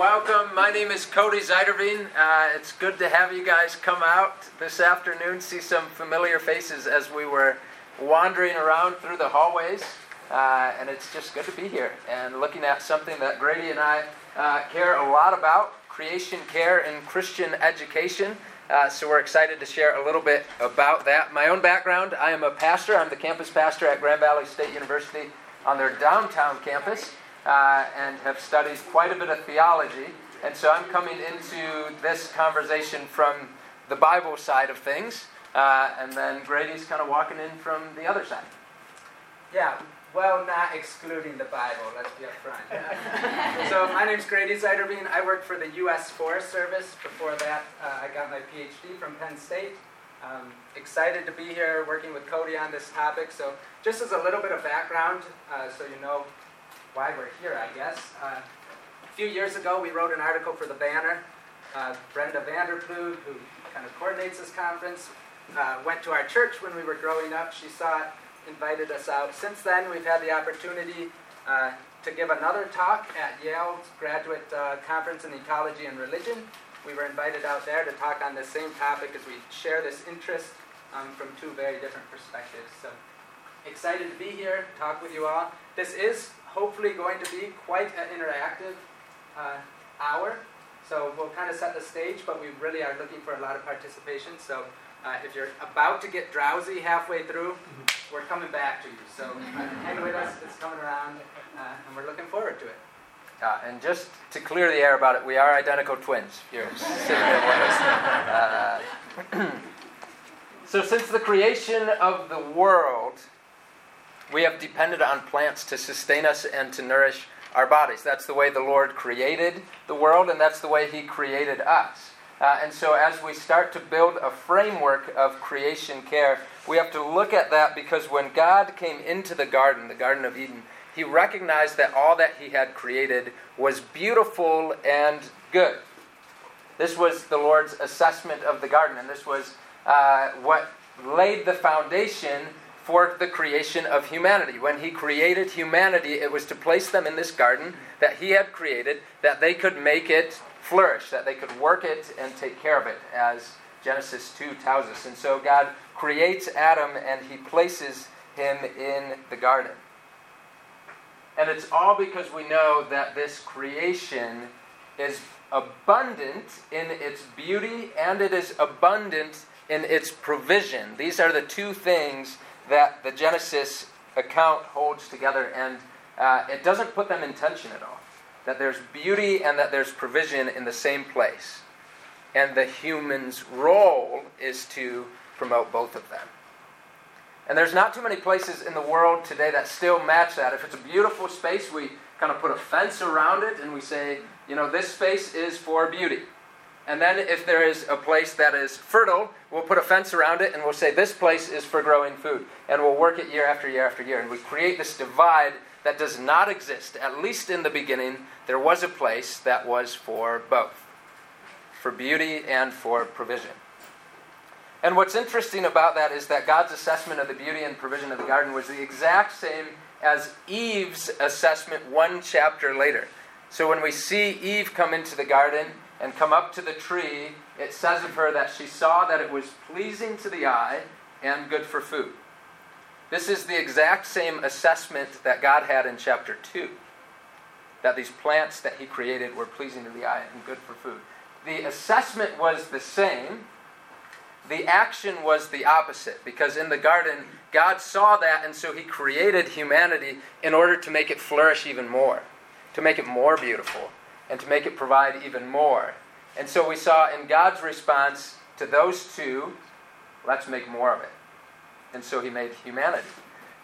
welcome. My name is Cody Zuiderveen. Uh, it's good to have you guys come out this afternoon, see some familiar faces as we were wandering around through the hallways. Uh, and it's just good to be here and looking at something that Grady and I uh, care a lot about creation care and Christian education. Uh, so we're excited to share a little bit about that. My own background I am a pastor, I'm the campus pastor at Grand Valley State University on their downtown campus uh, and have studied quite a bit of theology. And so I'm coming into this conversation from the Bible side of things, uh, and then Grady's kind of walking in from the other side. Yeah, well, not excluding the Bible, let's be upfront. so, my name's Grady Zuiderveen. I worked for the U.S. Forest Service. Before that, uh, I got my PhD from Penn State. Um, excited to be here working with Cody on this topic. So, just as a little bit of background, uh, so you know why we're here, I guess. Uh, a few years ago, we wrote an article for the Banner. Uh, Brenda Vanderploeg, who kind of coordinates this conference, uh, went to our church when we were growing up. She saw it, invited us out. Since then, we've had the opportunity uh, to give another talk at Yale's graduate uh, conference in ecology and religion. We were invited out there to talk on the same topic as we share this interest um, from two very different perspectives. So excited to be here, talk with you all. This is hopefully going to be quite an interactive uh, hour. So we'll kind of set the stage, but we really are looking for a lot of participation. So uh, if you're about to get drowsy halfway through, mm-hmm. we're coming back to you. So uh, hang with us, it's coming around, uh, and we're looking forward to it. Uh, and just to clear the air about it, we are identical twins. You're sitting there with us. Uh, so, since the creation of the world, we have depended on plants to sustain us and to nourish our bodies. That's the way the Lord created the world, and that's the way He created us. Uh, and so, as we start to build a framework of creation care, we have to look at that because when God came into the garden, the Garden of Eden, He recognized that all that He had created was beautiful and good. This was the Lord's assessment of the garden, and this was uh, what laid the foundation for the creation of humanity. When he created humanity, it was to place them in this garden that he had created, that they could make it flourish, that they could work it and take care of it, as Genesis 2 tells us. And so God creates Adam and he places him in the garden. And it's all because we know that this creation is abundant in its beauty and it is abundant in its provision. These are the two things that the Genesis account holds together, and uh, it doesn't put them in tension at all. That there's beauty and that there's provision in the same place. And the human's role is to promote both of them. And there's not too many places in the world today that still match that. If it's a beautiful space, we kind of put a fence around it and we say, you know, this space is for beauty. And then if there is a place that is fertile, we'll put a fence around it and we'll say this place is for growing food. And we'll work it year after year after year. And we create this divide that does not exist. At least in the beginning, there was a place that was for both for beauty and for provision. And what's interesting about that is that God's assessment of the beauty and provision of the garden was the exact same as Eve's assessment one chapter later. So when we see Eve come into the garden, and come up to the tree, it says of her that she saw that it was pleasing to the eye and good for food. This is the exact same assessment that God had in chapter 2 that these plants that He created were pleasing to the eye and good for food. The assessment was the same, the action was the opposite because in the garden, God saw that, and so He created humanity in order to make it flourish even more, to make it more beautiful and to make it provide even more. And so we saw in God's response to those two, let's make more of it. And so he made humanity.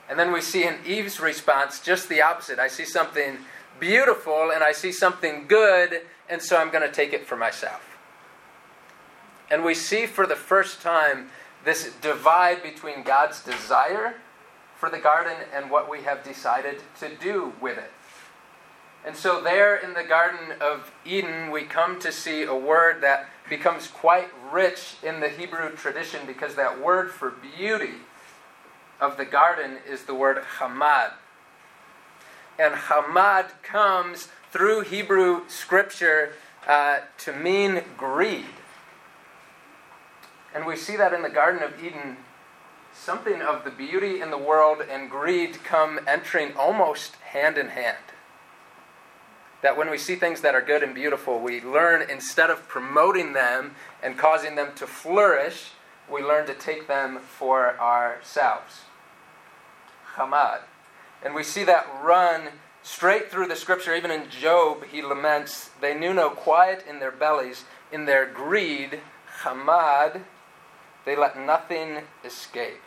And then we see in Eve's response just the opposite. I see something beautiful and I see something good, and so I'm going to take it for myself. And we see for the first time this divide between God's desire for the garden and what we have decided to do with it. And so, there in the Garden of Eden, we come to see a word that becomes quite rich in the Hebrew tradition because that word for beauty of the garden is the word hamad. And hamad comes through Hebrew scripture uh, to mean greed. And we see that in the Garden of Eden, something of the beauty in the world and greed come entering almost hand in hand. That when we see things that are good and beautiful, we learn instead of promoting them and causing them to flourish, we learn to take them for ourselves. Hamad. And we see that run straight through the scripture. Even in Job, he laments, They knew no quiet in their bellies. In their greed, Hamad, they let nothing escape.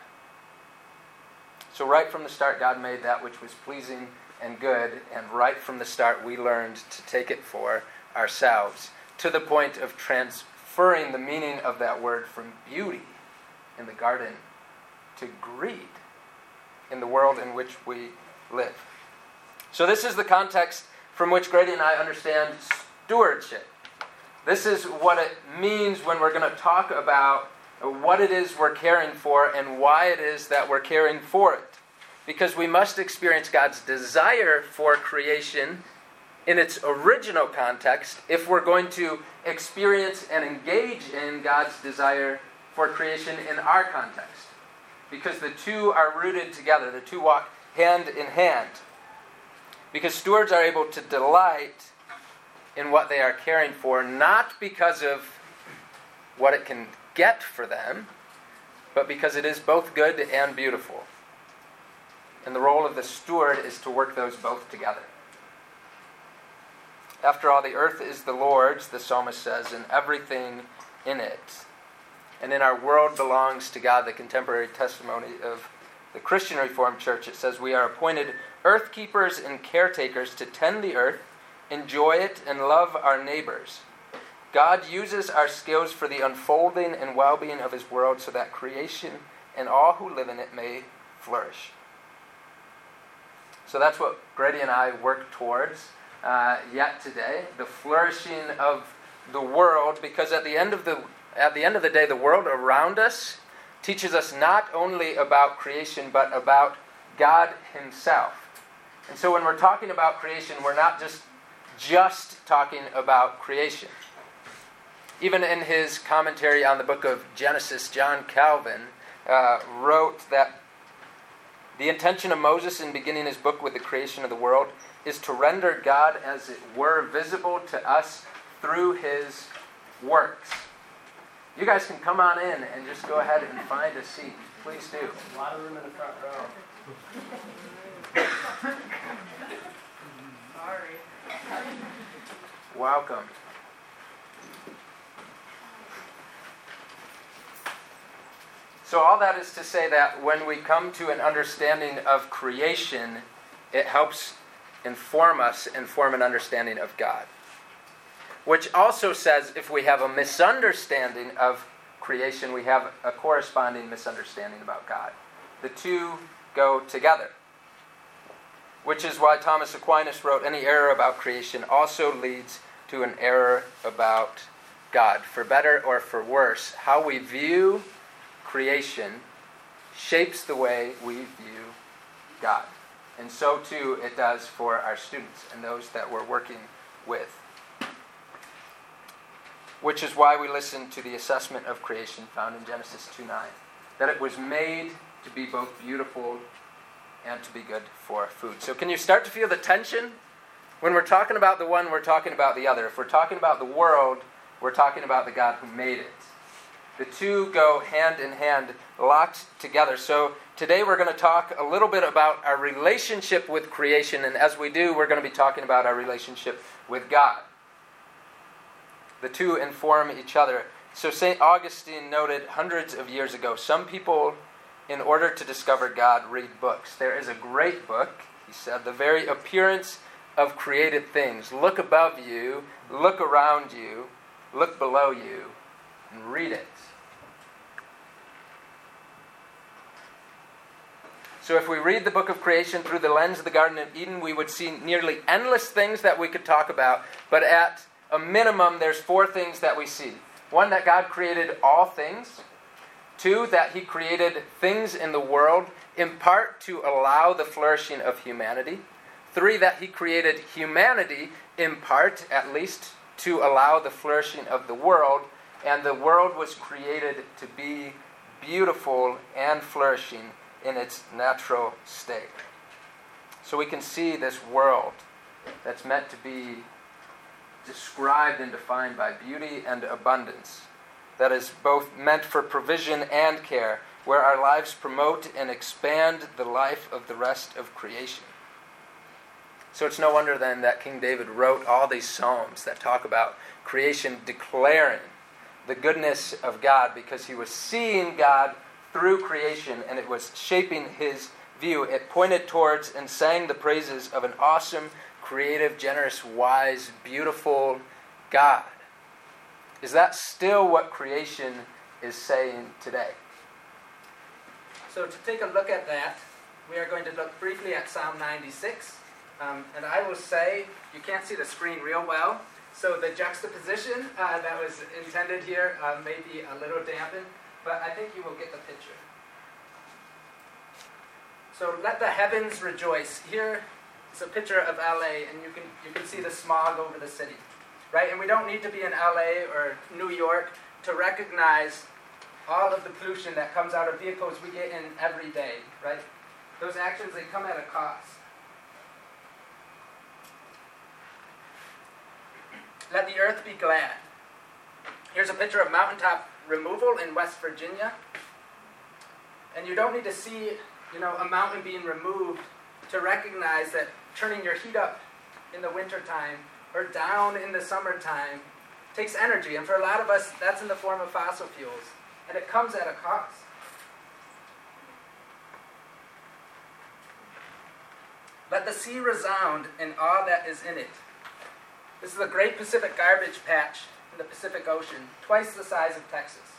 So, right from the start, God made that which was pleasing and good, and right from the start, we learned to take it for ourselves to the point of transferring the meaning of that word from beauty in the garden to greed in the world in which we live. So, this is the context from which Grady and I understand stewardship. This is what it means when we're going to talk about what it is we're caring for and why it is that we're caring for it. Because we must experience God's desire for creation in its original context if we're going to experience and engage in God's desire for creation in our context. Because the two are rooted together, the two walk hand in hand. Because stewards are able to delight in what they are caring for, not because of what it can get for them, but because it is both good and beautiful. And the role of the steward is to work those both together. After all, the earth is the Lord's, the psalmist says, and everything in it. And in our world belongs to God, the contemporary testimony of the Christian Reformed Church. It says, We are appointed earth keepers and caretakers to tend the earth, enjoy it, and love our neighbors. God uses our skills for the unfolding and well being of His world so that creation and all who live in it may flourish. So that's what Grady and I work towards uh, yet today the flourishing of the world, because at the, end of the, at the end of the day, the world around us teaches us not only about creation, but about God Himself. And so when we're talking about creation, we're not just just talking about creation. Even in his commentary on the book of Genesis, John Calvin uh, wrote that the intention of Moses in beginning his book with the creation of the world is to render God, as it were, visible to us through his works. You guys can come on in and just go ahead and find a seat. Please do. A lot of room in the front row. Sorry. Welcome. So, all that is to say that when we come to an understanding of creation, it helps inform us and form an understanding of God. Which also says if we have a misunderstanding of creation, we have a corresponding misunderstanding about God. The two go together. Which is why Thomas Aquinas wrote any error about creation also leads to an error about God. For better or for worse, how we view creation shapes the way we view God. And so too it does for our students and those that we're working with. Which is why we listen to the assessment of creation found in Genesis 2 9. That it was made to be both beautiful and to be good for food. So, can you start to feel the tension? When we're talking about the one, we're talking about the other. If we're talking about the world, we're talking about the God who made it. The two go hand in hand, locked together. So today we're going to talk a little bit about our relationship with creation, and as we do, we're going to be talking about our relationship with God. The two inform each other. So St. Augustine noted hundreds of years ago some people, in order to discover God, read books. There is a great book, he said, The Very Appearance of Created Things. Look above you, look around you, look below you, and read it. So, if we read the book of creation through the lens of the Garden of Eden, we would see nearly endless things that we could talk about. But at a minimum, there's four things that we see one, that God created all things. Two, that He created things in the world in part to allow the flourishing of humanity. Three, that he created humanity in part, at least, to allow the flourishing of the world. And the world was created to be beautiful and flourishing in its natural state. So we can see this world that's meant to be described and defined by beauty and abundance, that is both meant for provision and care, where our lives promote and expand the life of the rest of creation. So it's no wonder then that King David wrote all these psalms that talk about creation declaring the goodness of God because he was seeing God through creation and it was shaping his view. It pointed towards and sang the praises of an awesome, creative, generous, wise, beautiful God. Is that still what creation is saying today? So, to take a look at that, we are going to look briefly at Psalm 96. Um, and I will say, you can't see the screen real well, so the juxtaposition uh, that was intended here uh, may be a little dampened, but I think you will get the picture. So let the heavens rejoice. Here is a picture of LA, and you can, you can see the smog over the city, right? And we don't need to be in LA or New York to recognize all of the pollution that comes out of vehicles we get in every day, right? Those actions, they come at a cost. Let the earth be glad. Here's a picture of mountaintop removal in West Virginia. And you don't need to see, you know, a mountain being removed to recognize that turning your heat up in the wintertime or down in the summertime takes energy. And for a lot of us, that's in the form of fossil fuels. And it comes at a cost. Let the sea resound in all that is in it. This is the Great Pacific Garbage Patch in the Pacific Ocean, twice the size of Texas.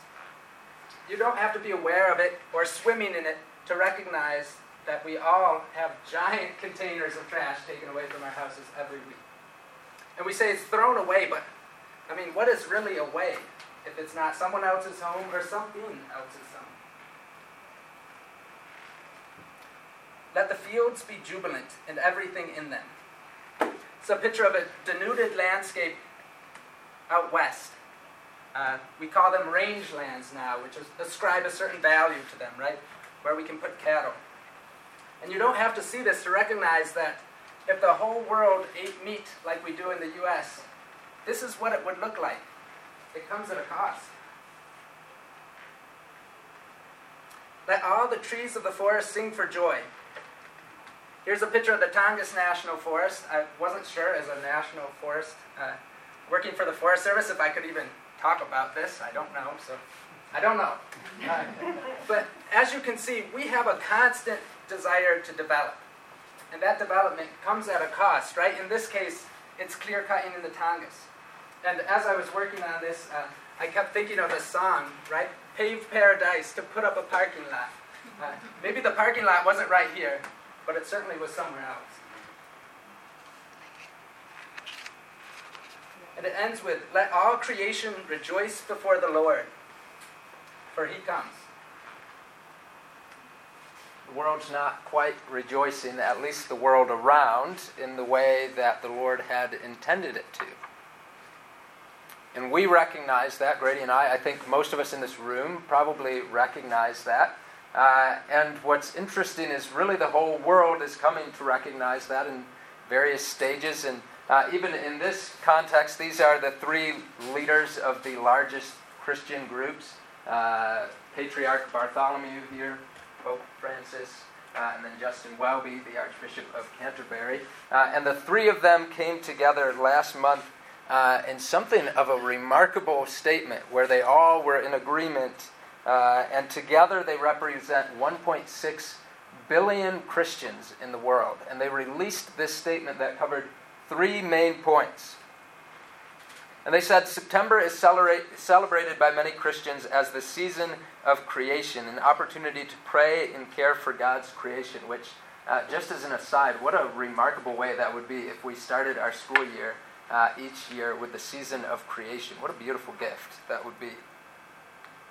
You don't have to be aware of it or swimming in it to recognize that we all have giant containers of trash taken away from our houses every week. And we say it's thrown away, but I mean, what is really away if it's not someone else's home or something else's home? Let the fields be jubilant and everything in them. It's a picture of a denuded landscape out west. Uh, we call them rangelands now, which is, ascribe a certain value to them, right? Where we can put cattle. And you don't have to see this to recognize that if the whole world ate meat like we do in the U.S., this is what it would look like. It comes at a cost. Let all the trees of the forest sing for joy. Here's a picture of the Tongass National Forest. I wasn't sure as a national forest, uh, working for the Forest Service, if I could even talk about this. I don't know, so I don't know. Uh, but as you can see, we have a constant desire to develop. And that development comes at a cost, right? In this case, it's clear cutting in the Tongass. And as I was working on this, uh, I kept thinking of this song, right? Pave paradise to put up a parking lot. Uh, maybe the parking lot wasn't right here, but it certainly was somewhere else. And it ends with, Let all creation rejoice before the Lord, for he comes. The world's not quite rejoicing, at least the world around, in the way that the Lord had intended it to. And we recognize that, Grady and I, I think most of us in this room probably recognize that. Uh, and what's interesting is really the whole world is coming to recognize that in various stages. And uh, even in this context, these are the three leaders of the largest Christian groups uh, Patriarch Bartholomew here, Pope Francis, uh, and then Justin Welby, the Archbishop of Canterbury. Uh, and the three of them came together last month uh, in something of a remarkable statement where they all were in agreement uh, and together they represent 1.6 billion Christians in the world. And they released this statement that covered three main points. And they said September is celebrate, celebrated by many Christians as the season of creation, an opportunity to pray and care for God's creation, which, uh, just as an aside, what a remarkable way that would be if we started our school year uh, each year with the season of creation. What a beautiful gift that would be.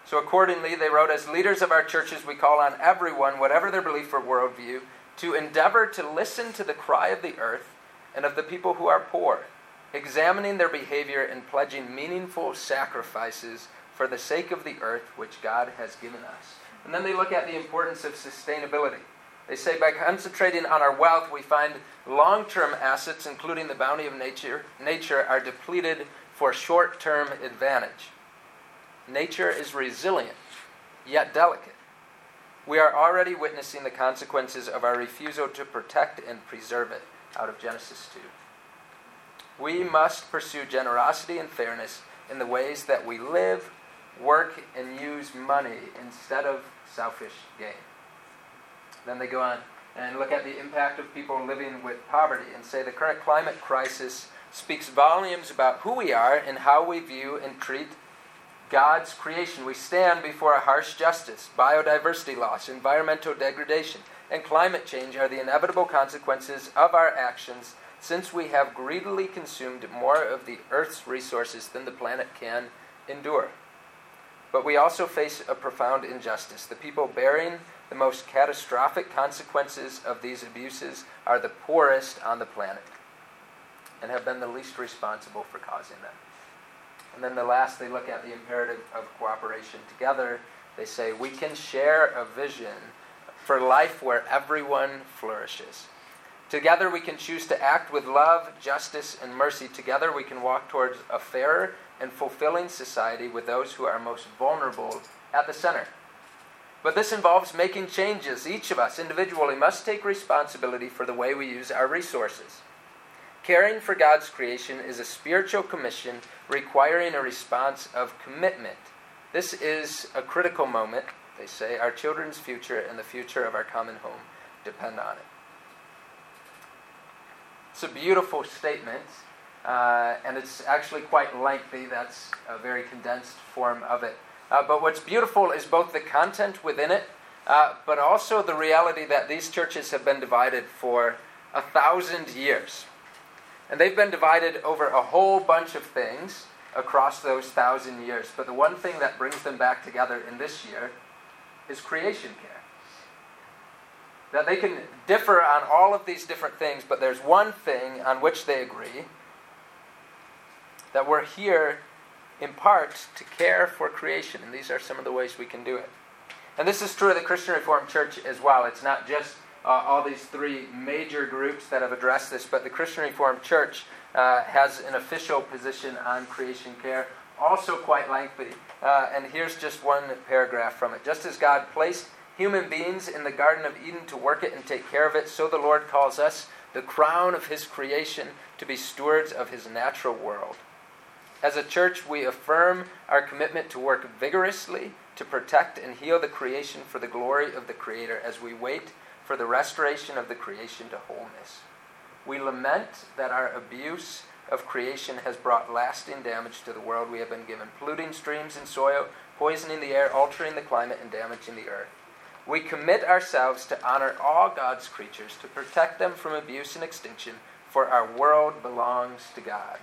So, accordingly, they wrote, As leaders of our churches, we call on everyone, whatever their belief or worldview, to endeavor to listen to the cry of the earth and of the people who are poor, examining their behavior and pledging meaningful sacrifices for the sake of the earth which God has given us. And then they look at the importance of sustainability. They say by concentrating on our wealth, we find long term assets, including the bounty of nature, nature, are depleted for short term advantage. Nature is resilient, yet delicate. We are already witnessing the consequences of our refusal to protect and preserve it out of Genesis 2. We must pursue generosity and fairness in the ways that we live, work, and use money instead of selfish gain. Then they go on and look at the impact of people living with poverty and say the current climate crisis speaks volumes about who we are and how we view and treat God's creation. We stand before a harsh justice. Biodiversity loss, environmental degradation, and climate change are the inevitable consequences of our actions since we have greedily consumed more of the Earth's resources than the planet can endure. But we also face a profound injustice. The people bearing the most catastrophic consequences of these abuses are the poorest on the planet and have been the least responsible for causing them. And then the last, they look at the imperative of cooperation. Together, they say, we can share a vision for life where everyone flourishes. Together, we can choose to act with love, justice, and mercy. Together, we can walk towards a fairer and fulfilling society with those who are most vulnerable at the center. But this involves making changes. Each of us individually must take responsibility for the way we use our resources. Caring for God's creation is a spiritual commission requiring a response of commitment. This is a critical moment, they say. Our children's future and the future of our common home depend on it. It's a beautiful statement, uh, and it's actually quite lengthy. That's a very condensed form of it. Uh, but what's beautiful is both the content within it, uh, but also the reality that these churches have been divided for a thousand years. And they've been divided over a whole bunch of things across those thousand years. But the one thing that brings them back together in this year is creation care. That they can differ on all of these different things, but there's one thing on which they agree that we're here in part to care for creation. And these are some of the ways we can do it. And this is true of the Christian Reformed Church as well. It's not just uh, all these three major groups that have addressed this, but the Christian Reformed Church uh, has an official position on creation care, also quite lengthy. Uh, and here's just one paragraph from it. Just as God placed human beings in the Garden of Eden to work it and take care of it, so the Lord calls us, the crown of His creation, to be stewards of His natural world. As a church, we affirm our commitment to work vigorously to protect and heal the creation for the glory of the Creator as we wait for the restoration of the creation to wholeness. We lament that our abuse of creation has brought lasting damage to the world we have been given, polluting streams and soil, poisoning the air, altering the climate, and damaging the earth. We commit ourselves to honor all God's creatures, to protect them from abuse and extinction, for our world belongs to God.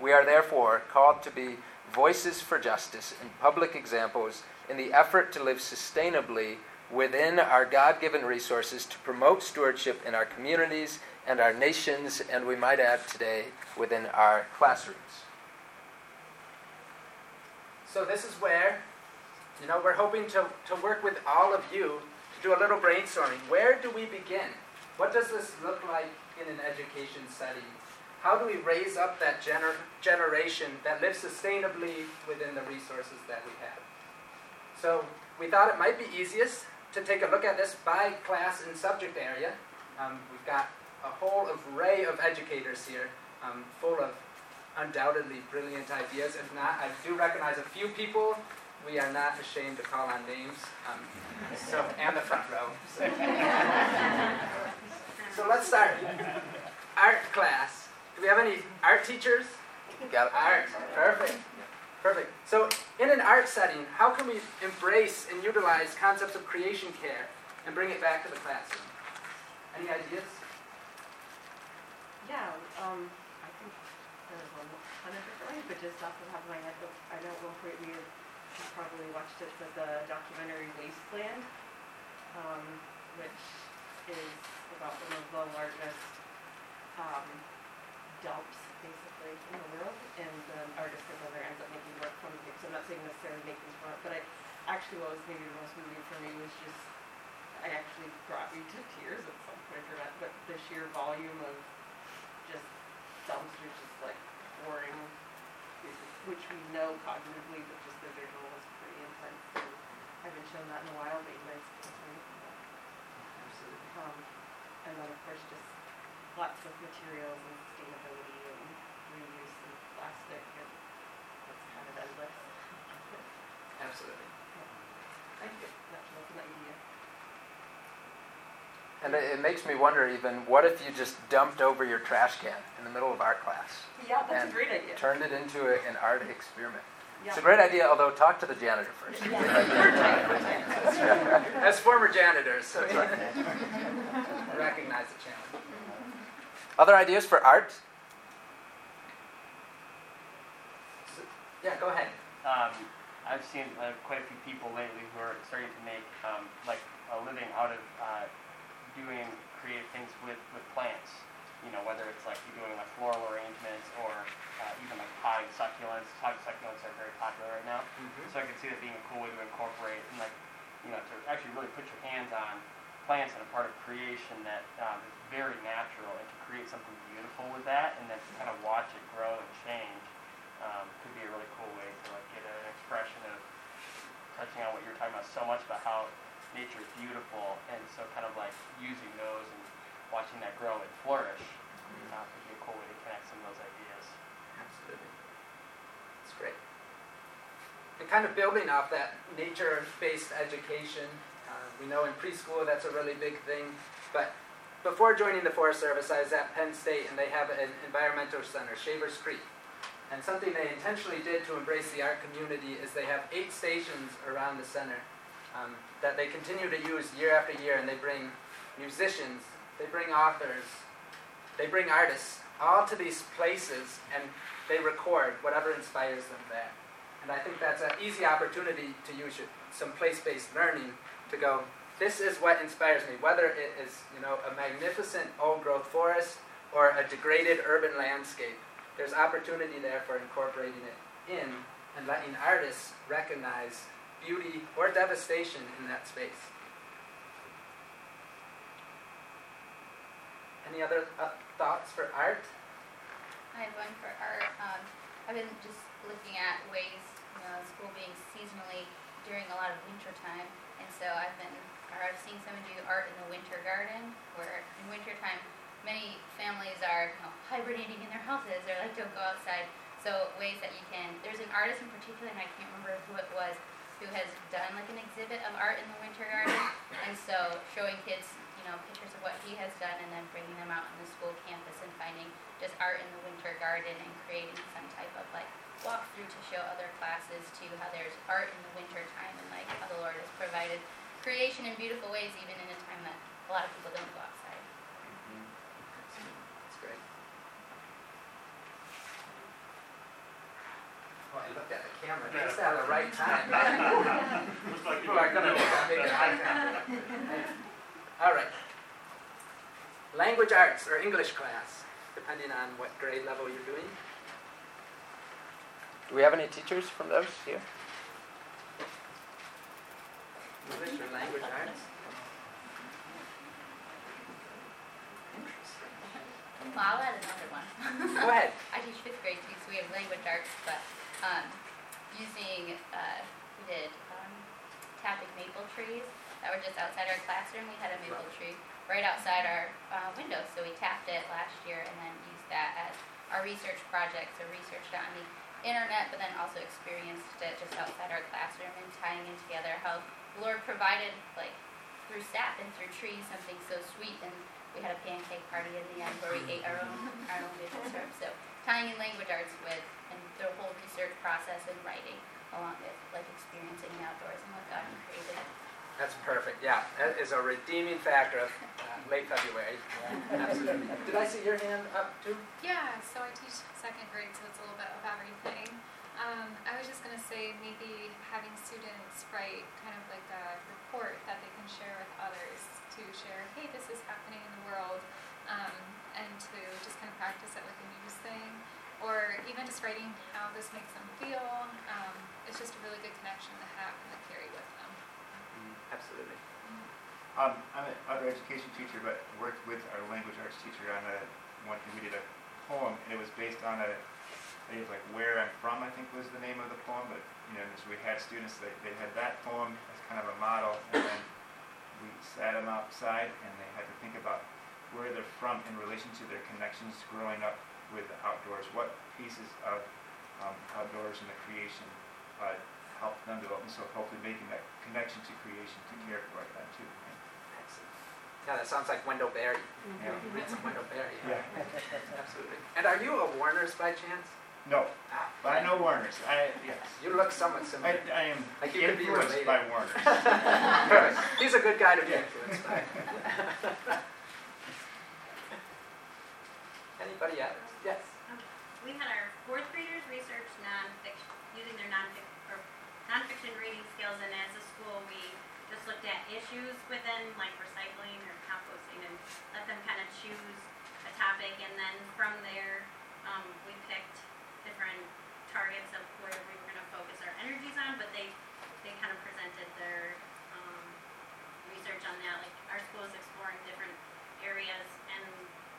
We are therefore called to be voices for justice and public examples in the effort to live sustainably within our God given resources to promote stewardship in our communities and our nations, and we might add today within our classrooms. So, this is where, you know, we're hoping to, to work with all of you to do a little brainstorming. Where do we begin? What does this look like in an education setting? How do we raise up that gener- generation that lives sustainably within the resources that we have? So, we thought it might be easiest to take a look at this by class and subject area. Um, we've got a whole array of educators here, um, full of undoubtedly brilliant ideas. If not, I do recognize a few people. We are not ashamed to call on names. Um, so, and the front row. So. so let's start. Art class. Do we have any art teachers? Got it. Art. Perfect. Perfect. So, in an art setting, how can we embrace and utilize concepts of creation care and bring it back to the classroom? Any ideas? Yeah, um, I think there's a ton of different ways, but just off the top of my head, I know one point we had probably watched it, but the documentary Wasteland, um, which is about one of the largest um, dumps, basically, in the world, and the artist that there ends up making work from it. So I'm not saying necessarily make things from it, but I actually what was maybe the most moving for me was just I actually brought me to tears at some point for that, but the sheer volume of dumpsters just like pouring, which we know cognitively, but just the visual is pretty intense. And I haven't shown that in a while, but you guys can tell me that. Absolutely. Um, and then of course just lots of materials and sustainability and reuse and plastic and that's kind of endless. Absolutely. Thank you. Natural an idea. And it, it makes me wonder even what if you just dumped over your trash can in the middle of art class? Yeah, that's And a great idea. Turned it into a, an art experiment. Yeah. It's a great idea, although talk to the janitor first. As former janitors, so That's right. recognize the challenge. Other ideas for art? Yeah, go ahead. Um, I've seen uh, quite a few people lately who are starting to make um, like a living out of uh, doing creative things with, with plants. You know, whether it's like you're doing like floral arrangements or uh, even like potting succulents. Potting succulents are very popular right now. So I could see that being a cool way to incorporate and like, you know, to actually really put your hands on plants and a part of creation that um, is very natural and to create something beautiful with that and then to kind of watch it grow and change um, could be a really cool way to like get an expression of touching on what you're talking about so much about how nature is beautiful and so kind of like using those and watching that grow and flourish uh, could be a cool way to connect some of those ideas. Absolutely. It's great. And kind of building off that nature-based education, uh, we know in preschool that's a really big thing. But before joining the Forest Service, I was at Penn State, and they have an environmental center, Shavers Creek. And something they intentionally did to embrace the art community is they have eight stations around the center um, that they continue to use year after year, and they bring musicians, they bring authors, they bring artists all to these places, and they record whatever inspires them there. And I think that's an easy opportunity to use some place-based learning to go, this is what inspires me, whether it is you know a magnificent old-growth forest or a degraded urban landscape. There's opportunity there for incorporating it in and letting artists recognize beauty or devastation in that space. Any other uh, thoughts for art? I have one for art. Um, I've been just looking at ways, you know, school being seasonally during a lot of winter time, and so I've been, or I've seen someone do art in the winter garden, where in winter time, many families are, you know, hibernating in their houses or like don't go outside. So ways that you can, there's an artist in particular, and I can't remember who it was, who has done like an exhibit of art in the winter garden, and so showing kids, you know, pictures of what he has done, and then bringing them out in the school campus and finding just art in the winter garden and creating some type of like walkthrough to show other classes too how there's art in the winter time and like how the Lord has provided creation in beautiful ways even in a time that a lot of people don't go outside. That's great. Well, I looked at the camera just at the right time. Looks like you People are gonna it. make an eye contact. All right. Language arts or English class, depending on what grade level you're doing. Do we have any teachers from those here? English or language arts. Well, I'll add another one. Go ahead. I teach fifth grade too, so we have language arts, but um, using, uh, we did um, tapping maple trees that were just outside our classroom. We had a maple tree right outside our uh, window, so we tapped it last year and then used that as our research project. So researched it on the internet, but then also experienced it just outside our classroom and tying in together how the Lord provided, like through sap and through trees, something so sweet and we had a pancake party in the end where we ate our own our own maple syrup. So tying in language arts with and the whole research process and writing along with like experiencing the outdoors and what God created. That's perfect. Yeah, that is a redeeming factor of uh, late February. Absolutely. Did I see your hand up too? Yeah, so I teach second grade, so it's a little bit of everything. Um, I was just gonna say maybe having students write kind of like a report that they can share with others to share, hey, this is happening in the world, um, and to just kind of practice it like a news thing, or even just writing how this makes them feel. Um, it's just a really good connection to have and to carry with them. Absolutely. Um, I'm an other education teacher, but worked with our language arts teacher on a, one, we did a poem, and it was based on a, it was like Where I'm From, I think was the name of the poem, but, you know, so we had students, that they had that poem as kind of a model, and then we sat them outside, and they had to think about where they're from in relation to their connections growing up with the outdoors, what pieces of um, outdoors and the creation uh, help them develop, and so hopefully making that connection to creation to care for it then too. Excellent. Yeah, that sounds like Wendell Berry. Yeah. Read some Wendell Berry. Yeah. Absolutely. And are you a Warner's by chance? No, Ah, but I know Warner's. I yes. You look somewhat similar. I am Like you could be influenced related. by Warner's. Good. He's a good guy to be Yeah. influenced by. Anybody else? We had our fourth graders research nonfiction, using their nonfiction, or nonfiction reading skills, and as a school, we just looked at issues within, like recycling or composting, and let them kind of choose a topic, and then from there, um, we picked different targets of where we were gonna focus our energies on, but they, they kind of presented their, um, research on that, like, our school is exploring different areas, and,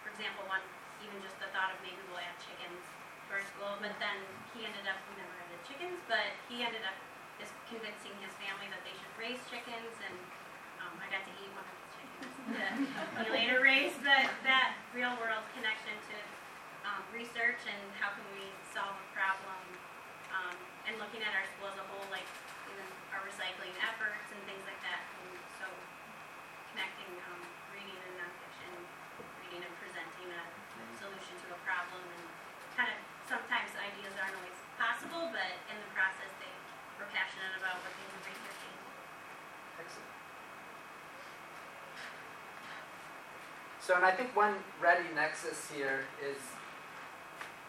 for example, one, even just the thought of maybe we'll add chickens our school, but then he ended up, we never added chickens, but he ended up just convincing his family that they should raise chickens, and, um, I got to eat one of his chickens. He later raised that, that real world connection to, um, research and how can we solve a problem, um, and looking at our school as a whole, like, even our recycling efforts and things like that, and so connecting, um, reading and nonfiction, reading and presenting a solution to a problem sometimes ideas aren't always possible, but in the process, they were passionate about what they were researching. Excellent. So, and I think one ready nexus here is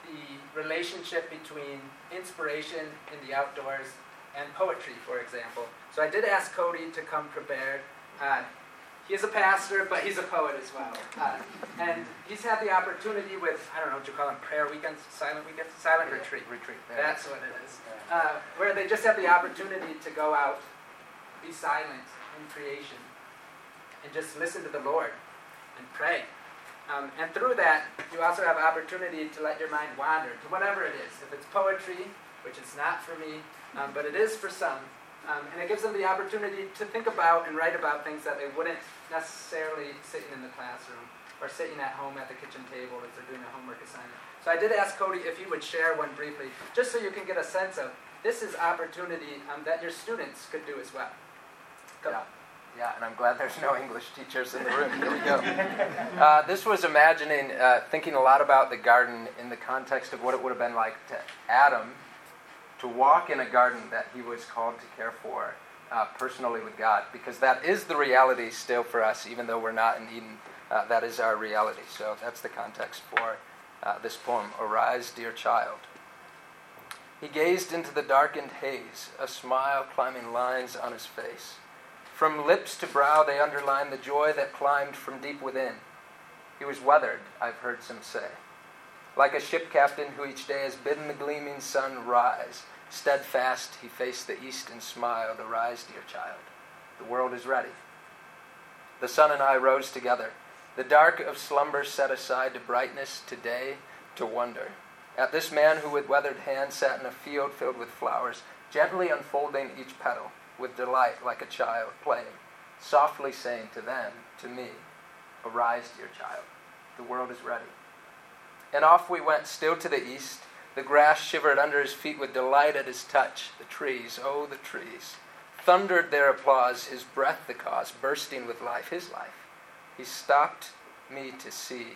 the relationship between inspiration in the outdoors and poetry, for example. So I did ask Cody to come prepared. Uh, he is a pastor, but he's a poet as well. Uh, and he's had the opportunity with, I don't know, what you call them, prayer weekends, silent weekends, silent retreat. Retreat. That's what it is. Uh, where they just have the opportunity to go out, be silent in creation, and just listen to the Lord and pray. Um, and through that, you also have opportunity to let your mind wander to whatever it is. If it's poetry, which it's not for me, um, but it is for some, um, and it gives them the opportunity to think about and write about things that they wouldn't necessarily sitting in the classroom or sitting at home at the kitchen table if they're doing a homework assignment. So I did ask Cody if he would share one briefly, just so you can get a sense of this is opportunity um, that your students could do as well. Go. Yeah. Yeah, and I'm glad there's no English teachers in the room. Here we go. Uh, this was imagining, uh, thinking a lot about the garden in the context of what it would have been like to Adam to walk in a garden that he was called to care for uh, personally with God, because that is the reality still for us, even though we're not in Eden. Uh, that is our reality. So that's the context for uh, this poem Arise, dear child. He gazed into the darkened haze, a smile climbing lines on his face. From lips to brow, they underlined the joy that climbed from deep within. He was weathered, I've heard some say. Like a ship captain who each day has bidden the gleaming sun rise, steadfast he faced the east and smiled, Arise, dear child, the world is ready. The sun and I rose together, the dark of slumber set aside to brightness, to day, to wonder. At this man who with weathered hand sat in a field filled with flowers, gently unfolding each petal, with delight like a child playing, softly saying to them, to me, Arise, dear child, the world is ready. And off we went, still to the east. The grass shivered under his feet with delight at his touch. The trees, oh, the trees, thundered their applause, his breath the cause, bursting with life, his life. He stopped me to see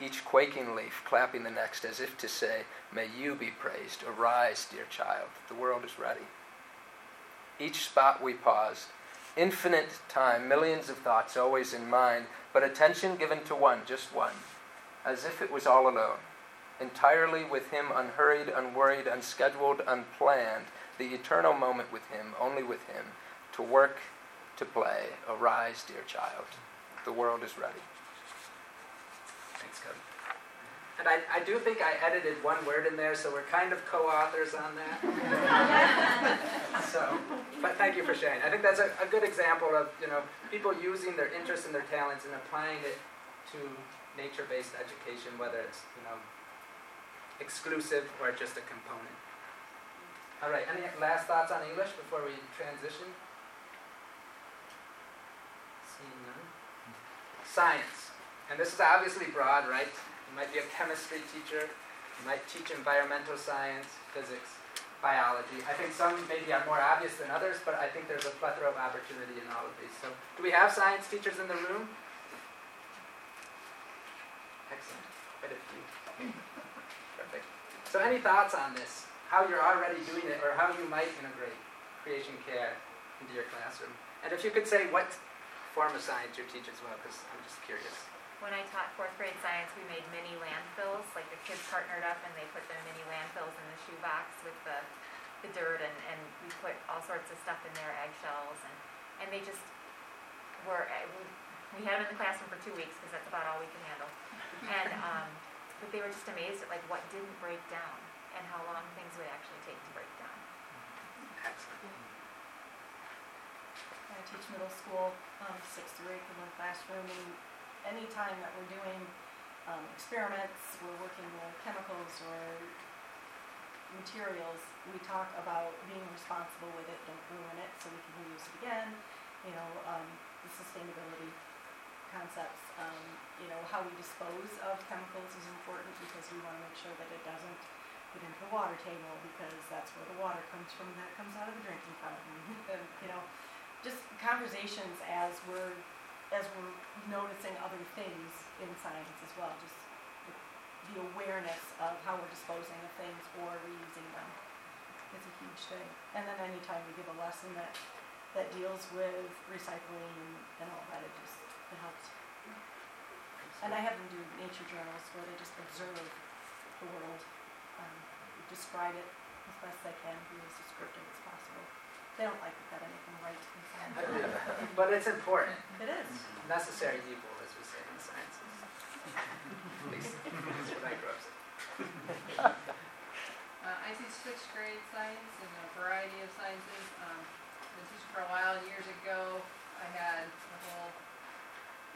each quaking leaf clapping the next as if to say, May you be praised. Arise, dear child, the world is ready. Each spot we paused, infinite time, millions of thoughts always in mind, but attention given to one, just one, as if it was all alone, entirely with him, unhurried, unworried, unscheduled, unplanned, the eternal moment with him, only with him, to work, to play. Arise, dear child, the world is ready. Thanks, Cody. And I, I do think I edited one word in there, so we're kind of co-authors on that. so, but thank you for sharing. I think that's a, a good example of you know people using their interests and their talents and applying it to nature-based education, whether it's you know exclusive or just a component. All right. Any last thoughts on English before we transition? Seeing none. Science, and this is obviously broad, right? You might be a chemistry teacher. You might teach environmental science, physics, biology. I think some maybe are more obvious than others, but I think there's a plethora of opportunity in all of these. So, do we have science teachers in the room? Excellent. Quite a few. Perfect. So, any thoughts on this? How you're already doing it, or how you might integrate creation care into your classroom? And if you could say what form of science you teach as well, because I'm just curious. When I taught fourth grade science, we made mini landfills. Like the kids partnered up and they put their mini landfills in the shoebox with the, the dirt, and, and we put all sorts of stuff in there, eggshells, and, and they just were. We, we had them in the classroom for two weeks because that's about all we can handle. And um, but they were just amazed at like what didn't break down and how long things would actually take to break down. I teach middle school, um, sixth through eighth in one classroom, and anytime that we're doing, um, experiments, we're working with chemicals or materials, we talk about being responsible with it, don't ruin it, so we can reuse it again, you know, um, the sustainability concepts, um, you know, how we dispose of chemicals is important because we wanna make sure that it doesn't get into the water table, because that's where the water comes from, that comes out of the drinking fountain, and, you know, just conversations as we're as we're noticing other things in science as well, just the, the awareness of how we're disposing of things or reusing them is a huge thing. And then anytime we give a lesson that that deals with recycling and, and all that, it just it helps. And I have them do nature journals where they just observe the world, um, describe it as best they can, be as descriptive as possible. They don't like it that I make them write in science. But it's important. It is. Necessary evil, as we say in the sciences. At least that's what I grew up saying. Uh, I teach sixth grade science and a variety of sciences. Um, been teaching for a while. Years ago, I had a whole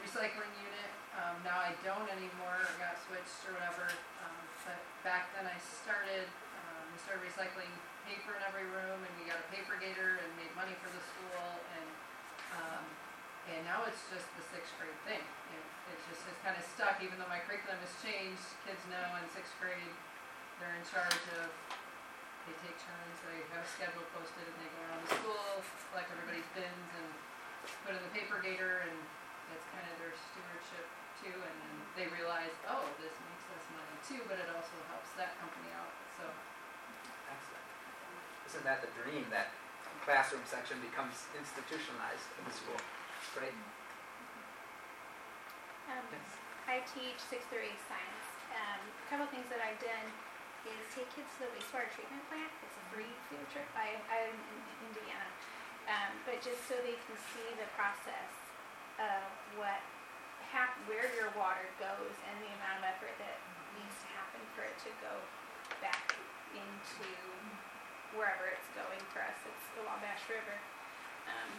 recycling unit. Um, now I don't anymore. I got switched or whatever. Um, but back then I started. Um, we started recycling paper in every room, and we got a paper gator and made money for the school. And um, and now it's just the sixth grade thing. It, it's just it's kind of stuck, even though my curriculum has changed. Kids know in sixth grade they're in charge of, they take turns, they have a schedule posted and they go around the school, collect everybody's bins and put in the paper gator and it's kind of their stewardship too. And then they realize, oh, this makes us money too, but it also helps that company out, so. Excellent. Isn't that the dream, that classroom section becomes institutionalized in the school? Great. Um, Yes. I teach sixth through eighth science. Um, a couple things that I've done is take kids to the wastewater treatment plant. It's a free field trip. I, I'm in Indiana. Um, but just so they can see the process of what hap- where your water goes and the amount of effort that needs to happen for it to go back into wherever it's going. For us, it's the Wabash River. Um,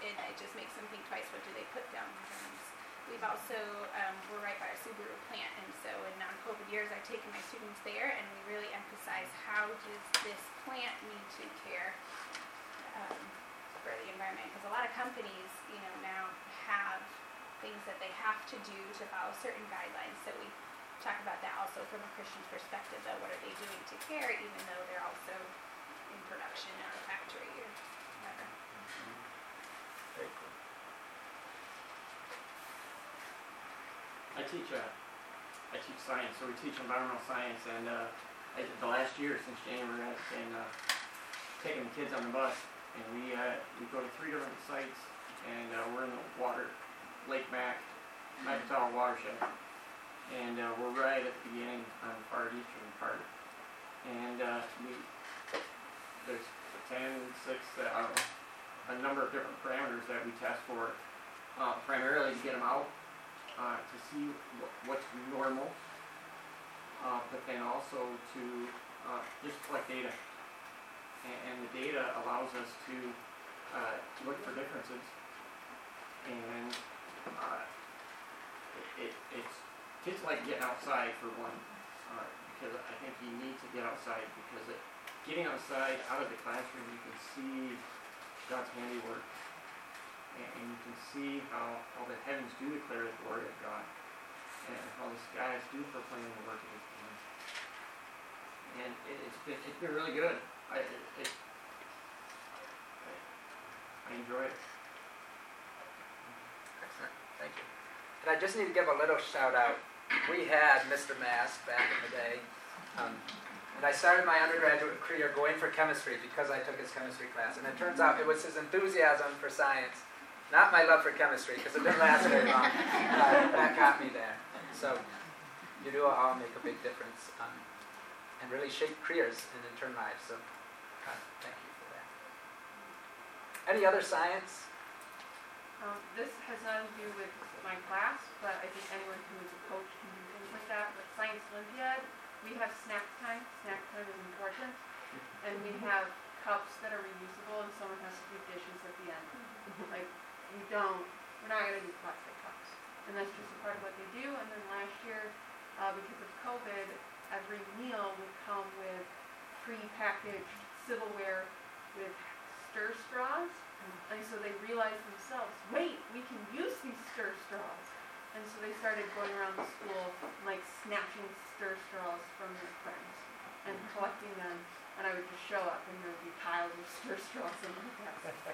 and it just makes them think twice, what do they put down the drums? We've also, um, we're right by our Subaru plant, and so in non-COVID years, I've taken my students there, and we really emphasize how does this plant need to care um, for the environment? Because a lot of companies, you know, now have things that they have to do to follow certain guidelines. So we talk about that also from a Christian perspective, though, what are they doing to care, even though they're also in production or a factory or whatever. Very cool. I teach, uh, I teach science, so we teach environmental science, and, uh, I, the last year since January, I've been, uh, taking the kids on the bus, and we, uh, we go to three different sites, and, uh, we're in the water, Lake Mac, Macatawa watershed. And, uh, we're right at the beginning on the far eastern part. And, uh, we, there's ten, six, uh, I don't know, a number of different parameters that we test for uh, primarily to get them out, uh, to see wh- what's normal, uh, but then also to, uh, just collect data. And, and the data allows us to, uh, look for differences. And, uh, it, it, it's, kids like getting outside for one, uh, because I think you need to get outside because it, getting outside, out of the classroom, you can see God's handiwork. And, and you can see how, how the heavens do declare the glory of God. And how the skies do proclaim the work of his hands. And it, it's been, it's been really good. I, it, I, enjoy it. Excellent, thank you. And I just need to give a little shout out. We had Mr. Mask back in the day. Um, and I started my undergraduate career going for chemistry because I took his chemistry class. And it turns out it was his enthusiasm for science, not my love for chemistry, because it didn't last very long, uh, that got me there. So you do all make a big difference um, and really shape careers and in turn lives. So thank you for that. Any other science? Um, this has nothing to do with my class, but I think anyone who is a coach can do things like that. But Science Olympiad, we have snack time. Snack time is important. And we have cups that are reusable and someone has to do dishes at the end. Like, we don't, we're not gonna do plastic cups. And that's just a part of what they do. And then last year, uh, because of COVID, every meal would come with pre-packaged silverware with stir straws. And so they realized themselves, wait, we can use these stir straws. And so they started going around the school, like snatching stir straws from their friends and collecting them. And I would just show up and there would be piles of stir straws in my desk.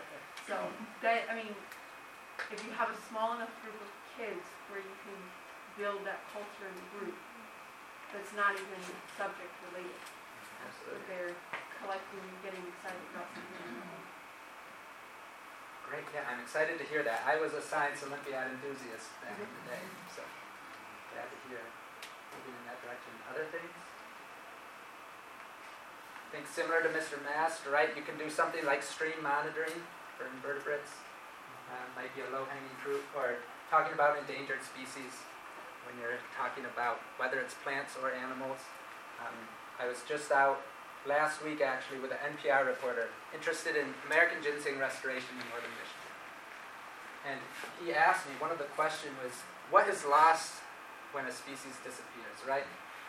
So that, I mean, if you have a small enough group of kids where you can build that culture in the group, that's not even subject related. Absolutely. they're collecting and getting excited about something. Great, yeah, I'm excited to hear that. I was a Science Olympiad enthusiast back in the day, so glad to hear moving in that direction. Other things? I think similar to Mr. Mast, right? You can do something like stream monitoring for invertebrates. Uh, might be a low-hanging fruit, or talking about endangered species when you're talking about whether it's plants or animals. Um, I was just out last week actually with an NPR reporter interested in American ginseng restoration in northern Michigan. And he asked me, one of the questions was, what is lost when a species disappears, right?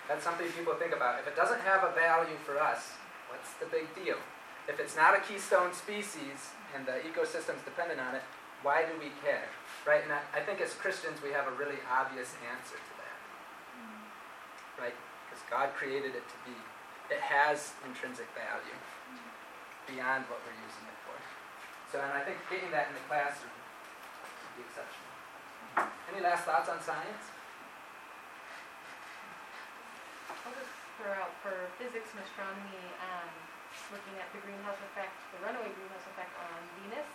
That's something people think about. If it doesn't have a value for us, what's the big deal? If it's not a keystone species and the ecosystem's dependent on it, why do we care? Right? And I, I think as Christians we have a really obvious answer to that. Mm-hmm. Right? Because God created it to be it has intrinsic value beyond what we're using it for. So, and I think getting that in the classroom would be exceptional. Any last thoughts on science? I'll just throw out for physics and astronomy, um, looking at the greenhouse effect, the runaway greenhouse effect on Venus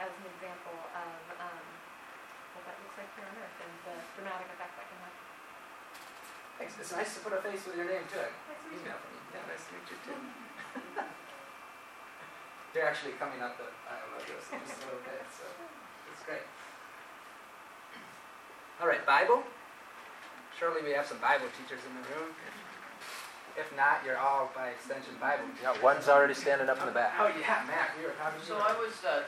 as an example of um, what that looks like here on Earth and the dramatic effect that can have. Thanks. It's nice to put a face with your name to it. Nice to meet you. Email from you. Yeah, nice to meet you too. They're actually coming up the bio logos in just a little bit, so it's great. All right, Bible. Surely we have some Bible teachers in the room. If not, you're all by extension Bible. Yeah, one's already standing up in the back. Oh yeah, Matt, we were having. So I was uh,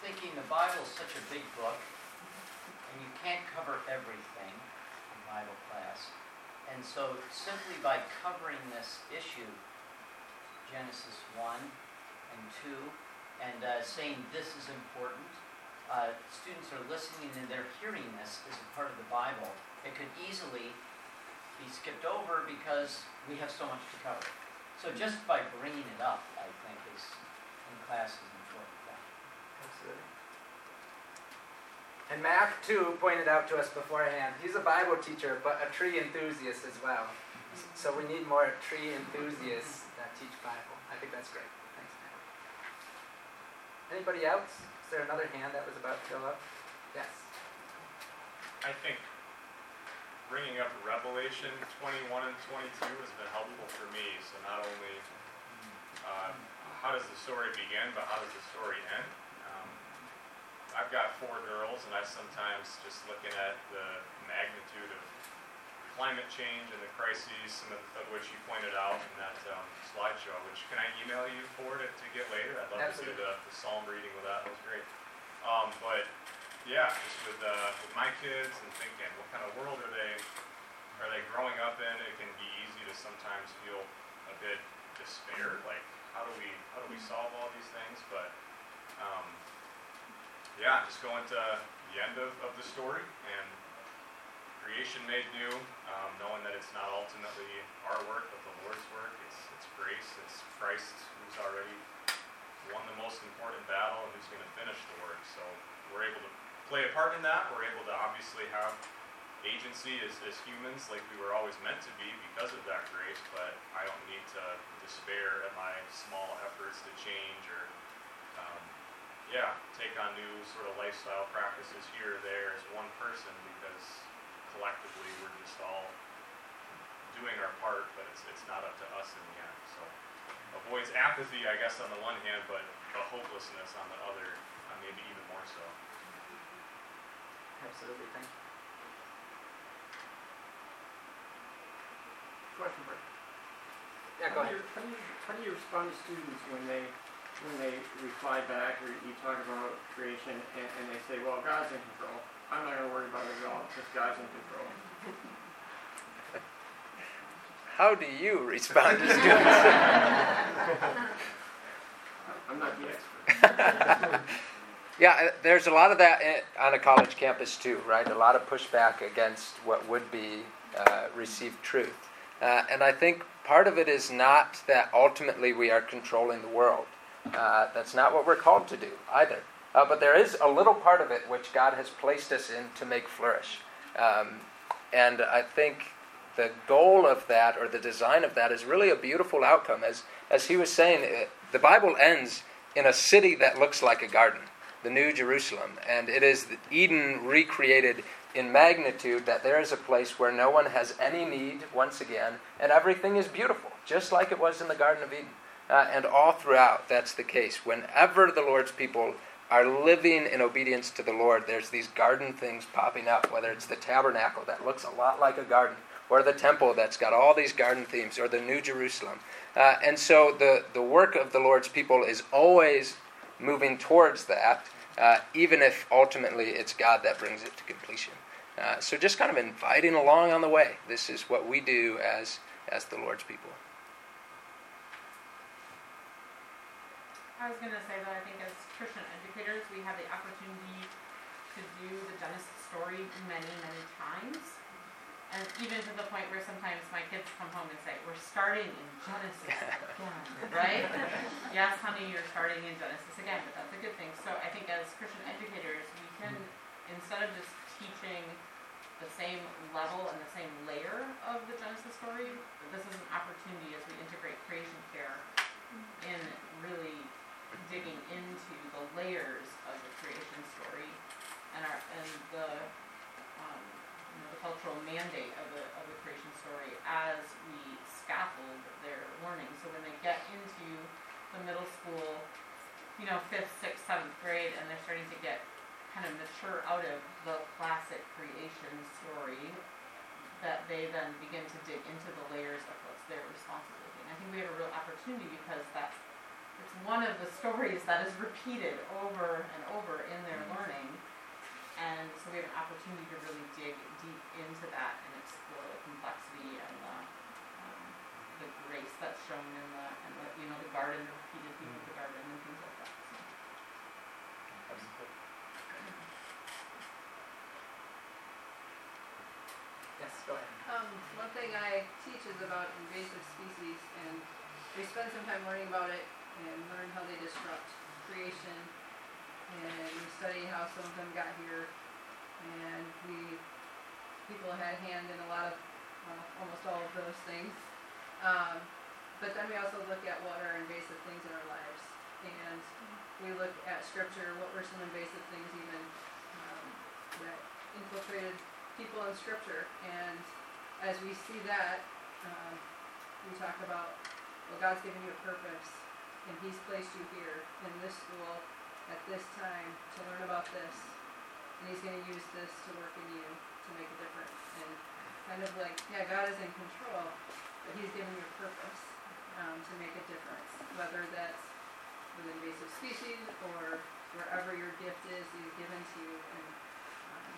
thinking the Bible is such a big book, and you can't cover everything in Bible class. And so simply by covering this issue, Genesis 1 and 2, and uh, saying this is important, uh, students are listening and they're hearing this as a part of the Bible. It could easily be skipped over because we have so much to cover. So just by bringing it up, I think, is in class is important. Absolutely. And Mac, too, pointed out to us beforehand, he's a Bible teacher, but a tree enthusiast as well. So we need more tree enthusiasts that teach Bible. I think that's great. Thanks, Mac. Anybody else? Is there another hand that was about to go up? Yes. I think bringing up Revelation 21 and 22 has been helpful for me. So not only uh, how does the story begin, but how does the story end? I've got four girls, and I sometimes just looking at the magnitude of climate change and the crises, some of, of which you pointed out in that um, slideshow. Which can I email you for to, to get later? I'd love Absolutely. to see the, the psalm reading with that. That was great. Um, but yeah, just with uh, with my kids and thinking, what kind of world are they are they growing up in? It can be easy to sometimes feel a bit despair, like how do we how do we solve all these things? But um, yeah, just going to the end of, of the story and creation made new, um, knowing that it's not ultimately our work, but the Lord's work. It's it's grace. It's Christ who's already won the most important battle and who's going to finish the work. So we're able to play a part in that. We're able to obviously have agency as, as humans like we were always meant to be because of that grace, but I don't need to despair at my small efforts to change or, yeah, take on new sort of lifestyle practices here or there as one person because collectively we're just all doing our part, but it's, it's not up to us in the end. So avoids apathy, I guess, on the one hand, but, but hopelessness on the other, uh, maybe even more so. Absolutely, thank you. Question, Brett. Yeah, go How ahead. do you- How do you, how do you respond to students when they, when they reply back or you talk about creation and, and they say, well, God's in control. I'm not gonna worry about it at all, because God's in control. How do you respond to students? I'm not the expert. yeah, uh, there's a lot of that on a college campus too, right? A lot of pushback against what would be uh, received truth. Uh, and I think part of it is not that ultimately we are controlling the world. Uh, that's not what we're called to do either. Uh, but there is a little part of it which God has placed us in to make flourish. Um, and I think the goal of that or the design of that is really a beautiful outcome. As, as he was saying, it, the Bible ends in a city that looks like a garden, the New Jerusalem. And it is Eden recreated in magnitude that there is a place where no one has any need once again, and everything is beautiful, just like it was in the Garden of Eden. Uh, and all throughout, that's the case. Whenever the Lord's people are living in obedience to the Lord, there's these garden things popping up, whether it's the tabernacle that looks a lot like a garden, or the temple that's got all these garden themes, or the New Jerusalem. Uh, and so the, the work of the Lord's people is always moving towards that, uh, even if ultimately it's God that brings it to completion. Uh, so just kind of inviting along on the way. This is what we do as, as the Lord's people. I was gonna say that I think as Christian educators, we have the opportunity to do the Genesis story many, many times. And even to the point where sometimes my kids come home and say, we're starting in Genesis again, right? yes, honey, you're starting in Genesis again, but that's a good thing. So I think as Christian educators, we can, instead of just teaching the same level and the same layer of the Genesis story, this is an opportunity as we integrate creation care in really digging into the layers of the creation story and our and the um, you know the cultural mandate of the of the creation story as we scaffold their learning. So when they get into the middle school, you know, fifth, sixth, seventh grade, and they're starting to get kind of mature out of the classic creation story, that they then begin to dig into the layers of what's their responsibility. And I think we have a real opportunity because that's it's one of the stories that is repeated over and over in their learning. And so we have an opportunity to really dig deep into that and explore the complexity and the, um, the grace that's shown in the, and the, you know, the garden, the repeated theme of the garden and things like that. So. Yes, go ahead. Um, one thing I teach is about invasive species, and we spend some time learning about it and learn how they disrupt creation. And study how some of them got here, and we people had a hand in a lot of, well, almost all of those things. Um, but then we also look at what are invasive things in our lives, and we look at scripture. What were some invasive things even um, that infiltrated people in scripture? And as we see that, um, we talk about, well, God's given you a purpose, and He's placed you here in this school, at this time to learn about this, and he's gonna use this to work in you to make a difference. And kind of like, yeah, God is in control, but he's given you a purpose, um, to make a difference, whether that's with invasive species or wherever your gift is he's given to you. And, um,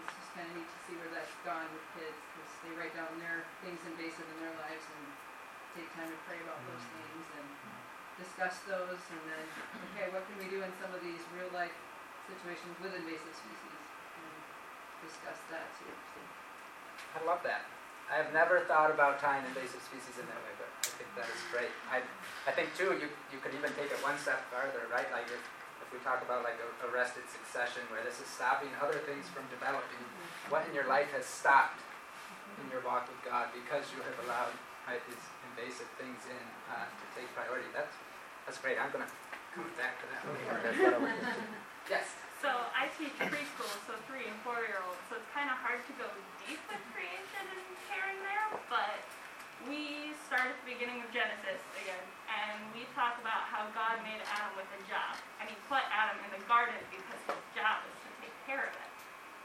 it's just kinda neat to see where that's gone with kids, cause they write down their things invasive in their lives and take time to pray about those things and discuss those and then, okay, what can we do in some of these real life situations with invasive species? And discuss that too, so. I love that. I have never thought about tying invasive species in that way, but I think that is great. I, I think too, you, you could even take it one step farther, right? Like if, if we talk about like a arrested succession, where this is stopping other things from developing, what in your life has stopped in your walk with God because you have allowed right, these invasive things in uh, to take priority? That's that's great. I'm gonna come back to that. later. yes. So I teach preschool, so three and four year olds, so it's kind of hard to go deep with creation and caring there, but we start at the beginning of Genesis again, and we talk about how God made Adam with a job, and he put Adam in the garden because his job is to take care of it.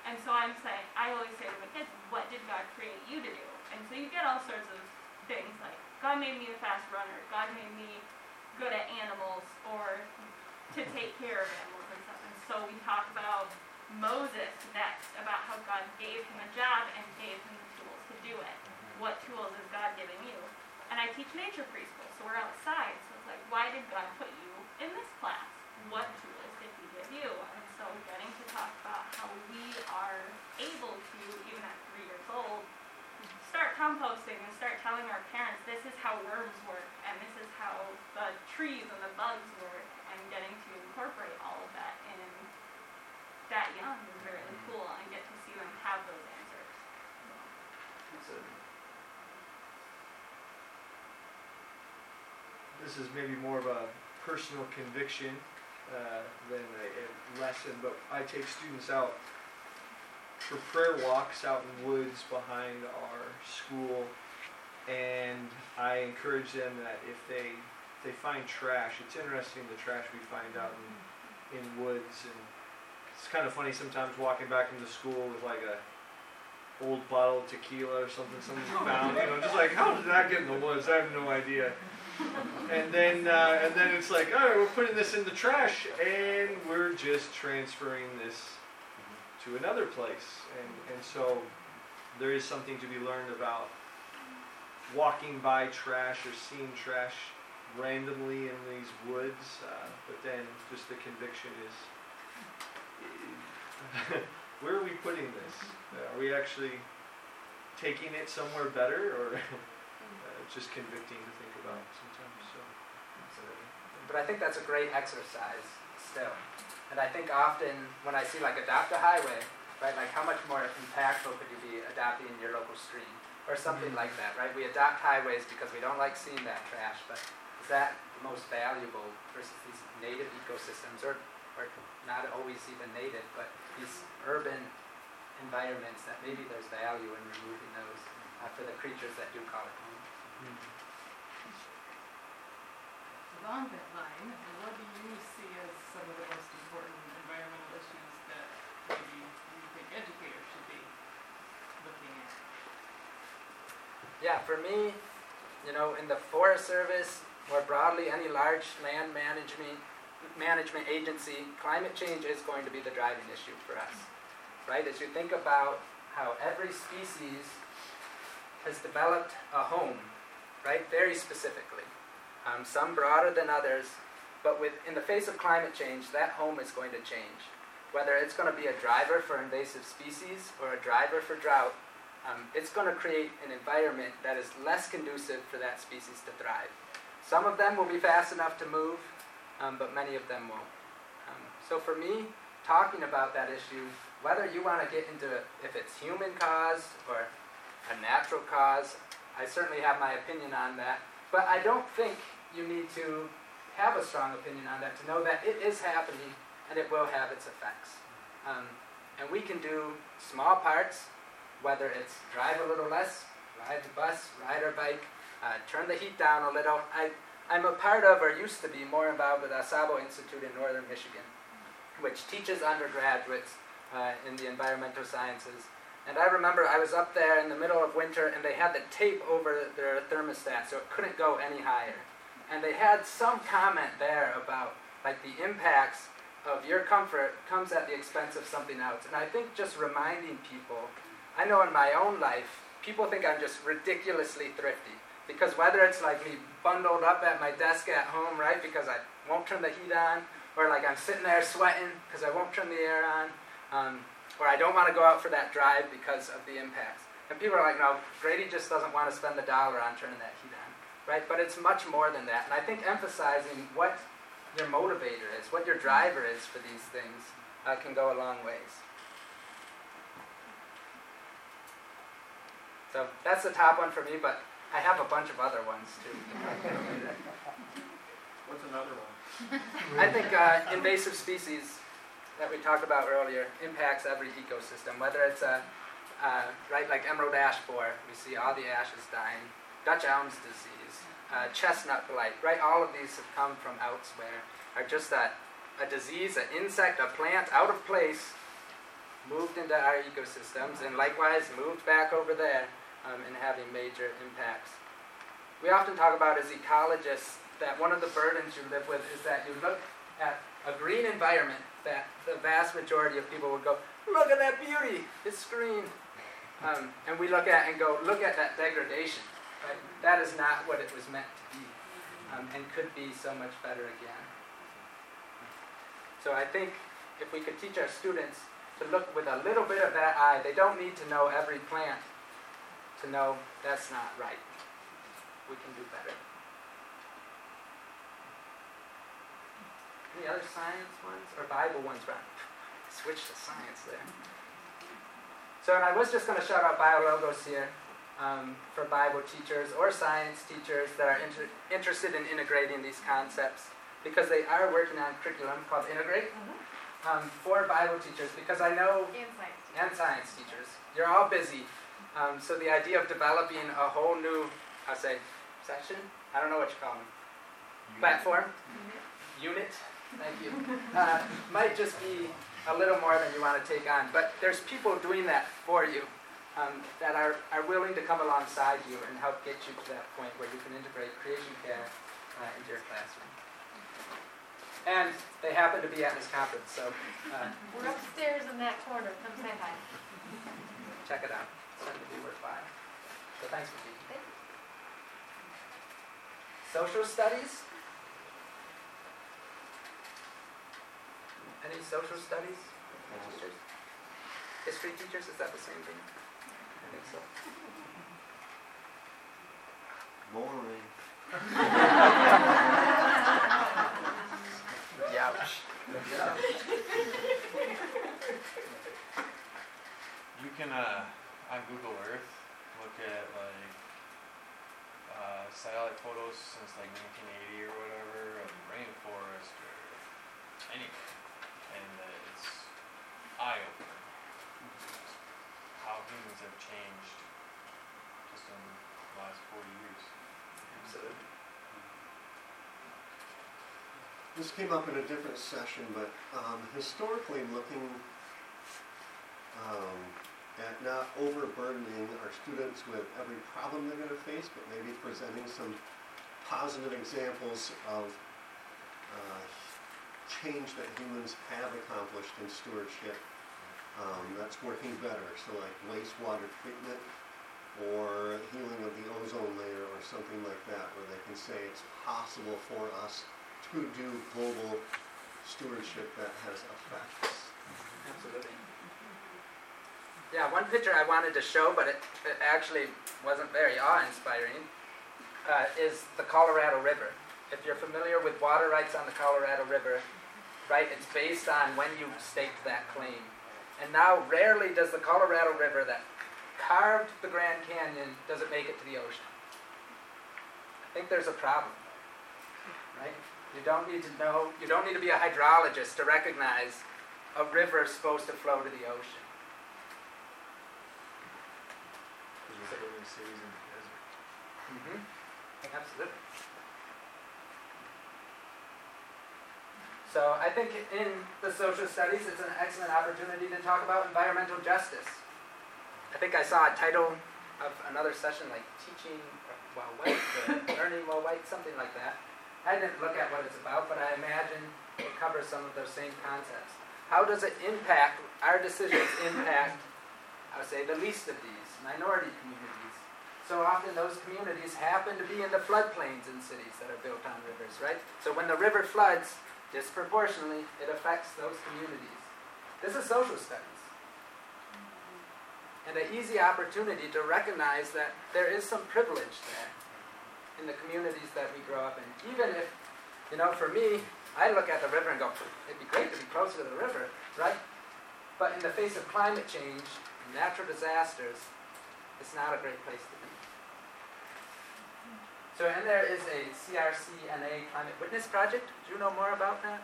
And so I'm saying, I always say to my kids, what did God create you to do? And so you get all sorts of things like, God made me a fast runner, God made me good at animals, or to take care of animals and stuff. And so we talk about Moses next, about how God gave him a job and gave him the tools to do it. Mm-hmm. What tools is God giving you? And I teach nature preschool, so we're outside. So it's like, why did God put you in this class? What mm-hmm. tools did He give you? And so getting to talk about how we are able to, even at three years old, start composting and start telling our parents this is how worms work and this is how the trees and the bugs work and getting to incorporate all of that in that young is really cool and get to see them have those answers. This is maybe more of a personal conviction uh, than a, a lesson, but I take students out for prayer walks out in woods behind our school, and I encourage them that if they if they find trash, it's interesting the trash we find out in, in woods, and it's kind of funny sometimes walking back into school with like a old bottle of tequila or something someone found, you know, just like how did that get in the woods? I have no idea. And then uh, and then it's like, all right, we're putting this in the trash, and we're just transferring this to another place. And, and so there is something to be learned about walking by trash or seeing trash randomly in these woods, uh, but then just the conviction is where are we putting this? Uh, are we actually taking it somewhere better or uh, just convicting to think about sometimes? So, But I think that's a great exercise still. And I think often when I see like adopt a highway, right, like how much more impactful could you be adopting your local stream or something like that, right? We adopt highways because we don't like seeing that trash, but is that the most valuable versus these native ecosystems or, or not always even native, but these urban environments that maybe there's value in removing those uh, for the creatures that do call it home. Along that line, what do you see as some of the most important environmental issues that maybe you think educators should be looking at? Yeah, for me, you know, in the Forest Service, more broadly, any large land management management agency, climate change is going to be the driving issue for us. Right? As you think about how every species has developed a home, right? Very specifically. Um, some broader than others, but with in the face of climate change, that home is going to change. Whether it's going to be a driver for invasive species or a driver for drought, um, it's going to create an environment that is less conducive for that species to thrive. Some of them will be fast enough to move, um, but many of them won't. Um, so for me, talking about that issue, whether you want to get into if it's human caused or a natural cause, I certainly have my opinion on that. But I don't think you need to have a strong opinion on that to know that it is happening and it will have its effects. Um, and we can do small parts, whether it's drive a little less, ride the bus, ride our bike, uh, turn the heat down a little. I, I'm a part of, or used to be, more involved with Au Sable Institute in northern Michigan, which teaches undergraduates uh, in the environmental sciences. And I remember I was up there in the middle of winter and they had the tape over their thermostat so it couldn't go any higher. And they had some comment there about like the impacts of your comfort comes at the expense of something else. And I think just reminding people, I know in my own life, people think I'm just ridiculously thrifty. Because whether it's like me bundled up at my desk at home, right, because I won't turn the heat on, or like I'm sitting there sweating because I won't turn the air on, um, or I don't want to go out for that drive because of the impacts. And people are like, no, Grady just doesn't want to spend the dollar on turning that heat on, right? But it's much more than that. And I think emphasizing what your motivator is, what your driver is for these things, uh, can go a long ways. So that's the top one for me, but I have a bunch of other ones too. What's another one? I think uh, invasive species that we talked about earlier impacts every ecosystem, whether it's a uh, right like emerald ash borer, we see all the ashes dying, Dutch elm's disease, uh, chestnut blight, right? All of these have come from elsewhere, are just that a disease, an insect, a plant out of place, moved into our ecosystems, and likewise moved back over there um, and having major impacts. We often talk about as ecologists that one of the burdens you live with is that you look at a green environment that the vast majority of people would go, look at that beauty, it's green. Um, and we look at and go, look at that degradation. Right? That is not what it was meant to be um, and could be so much better again. So I think if we could teach our students to look with a little bit of that eye, they don't need to know every plant to know that's not right. We can do better. Any other science ones or Bible ones, Ron? Switch to science there. So, and I was just going to shout out BioLogos here um, for Bible teachers or science teachers that are inter- interested in integrating these concepts because they are working on a curriculum called Integrate um, for Bible teachers because I know And science teachers. and science teachers. You're all busy. Um, so the idea of developing a whole new, I say, section? I don't know what you call them. Platform? Unit? Thank you. Uh, might just be a little more than you want to take on. But there's people doing that for you um, that are, are willing to come alongside you and help get you to that point where you can integrate creation care uh, into your classroom. And they happen to be at this conference, so uh, We're upstairs in that corner, come say hi. check it out. It's going to be worthwhile. So thanks for being here. Social studies? Any social studies teachers? History teachers, is that the same thing? I think so. Boring. Youch. You can, uh, on Google Earth, look at like, uh, satellite photos since like nineteen eighty or whatever of the rainforest or anything. And uh, it's eye-opening. How humans have changed just in the last forty years. Absolutely. This came up in a different session, but um, historically looking um, at not overburdening our students with every problem they're going to face, but maybe presenting some positive examples of uh, change that humans have accomplished in stewardship um, that's working better. So like wastewater treatment or healing of the ozone layer or something like that, where they can say it's possible for us to do global stewardship that has effects. Absolutely. Yeah, one picture I wanted to show, but it, it actually wasn't very awe-inspiring, uh, is the Colorado River. If you're familiar with water rights on the Colorado River, right, it's based on when you staked that claim. And now rarely does the Colorado River that carved the Grand Canyon, does it make it to the ocean. I think there's a problem, right? You don't need to know, you don't need to be a hydrologist to recognize a river is supposed to flow to the ocean. the cities in the desert. Mm-hmm. Absolutely. So I think in the social studies, it's an excellent opportunity to talk about environmental justice. I think I saw a title of another session like teaching while white, learning while white, something like that. I didn't look at what it's about, but I imagine it covers some of those same concepts. How does it impact, our decisions impact I would say, the least of these, minority communities? So often those communities happen to be in the floodplains in cities that are built on rivers, right? So when the river floods, disproportionately, it affects those communities. This is social studies. And an easy opportunity to recognize that there is some privilege there in the communities that we grow up in. Even if, you know, for me, I look at the river and go, it'd be great to be closer to the river, right? But in the face of climate change, natural disasters, it's not a great place to be. So, and there is a CRCNA Climate Witness Project. Do you know more about that?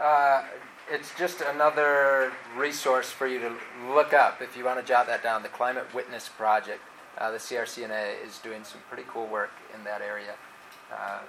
Uh, it's just another resource for you to look up if you want to jot that down. The Climate Witness Project. Uh, the CRCNA is doing some pretty cool work in that area. Uh,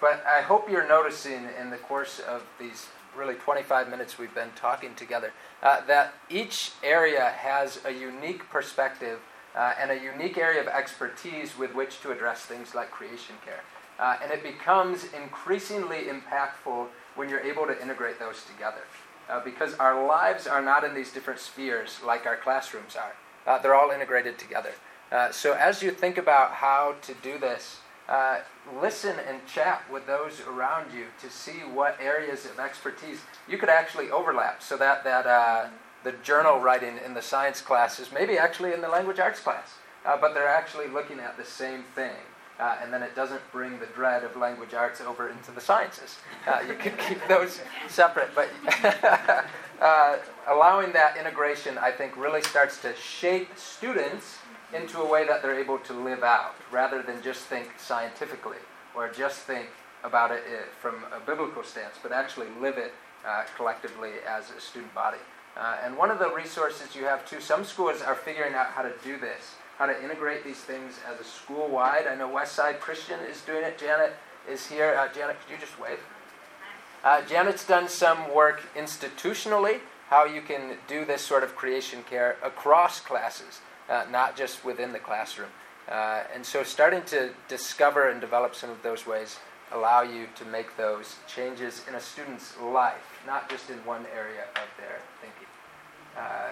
but I hope you're noticing in the course of these really 25 minutes we've been talking together uh, that each area has a unique perspective uh, and a unique area of expertise with which to address things like creation care. Uh, and it becomes increasingly impactful when you're able to integrate those together. Uh, because our lives are not in these different spheres like our classrooms are, uh, they're all integrated together. Uh, so as you think about how to do this, uh, listen and chat with those around you to see what areas of expertise you could actually overlap so that, that uh, the journal writing in the science classes maybe actually in the language arts class, uh, but they're actually looking at the same thing. Uh, and then it doesn't bring the dread of language arts over into the sciences. Uh, you can keep those separate, but uh, allowing that integration, I think, really starts to shape students into a way that they're able to live out, rather than just think scientifically or just think about it uh, from a biblical stance, but actually live it uh, collectively as a student body. Uh, and one of the resources you have too, some schools are figuring out how to do this how to integrate these things as a school wide. I know Westside Christian is doing it. Janet is here. Uh, Janet, could you just wave? Uh, Janet's done some work institutionally, how you can do this sort of creation care across classes, uh, not just within the classroom. Uh, and so, starting to discover and develop some of those ways allow you to make those changes in a student's life, not just in one area of their thinking. Uh,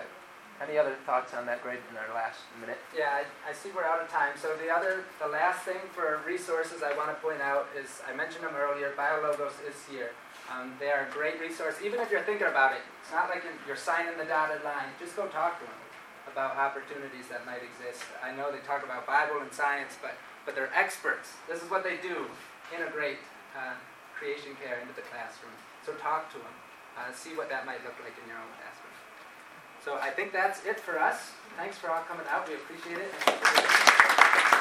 any other thoughts on that grade in our last minute? Yeah, I, I, see we're out of time. So the other, the last thing for resources I want to point out is I mentioned them earlier. BioLogos is here. Um, they are a great resource, even if you're thinking about it. It's not like you're signing the dotted line. Just go talk to them about opportunities that might exist. I know they talk about Bible and science, but but they're experts. This is what they do: integrate uh, creation care into the classroom. So talk to them. Uh, see what that might look like in your own classroom. So I think that's it for us. Thanks for all coming out. We appreciate it.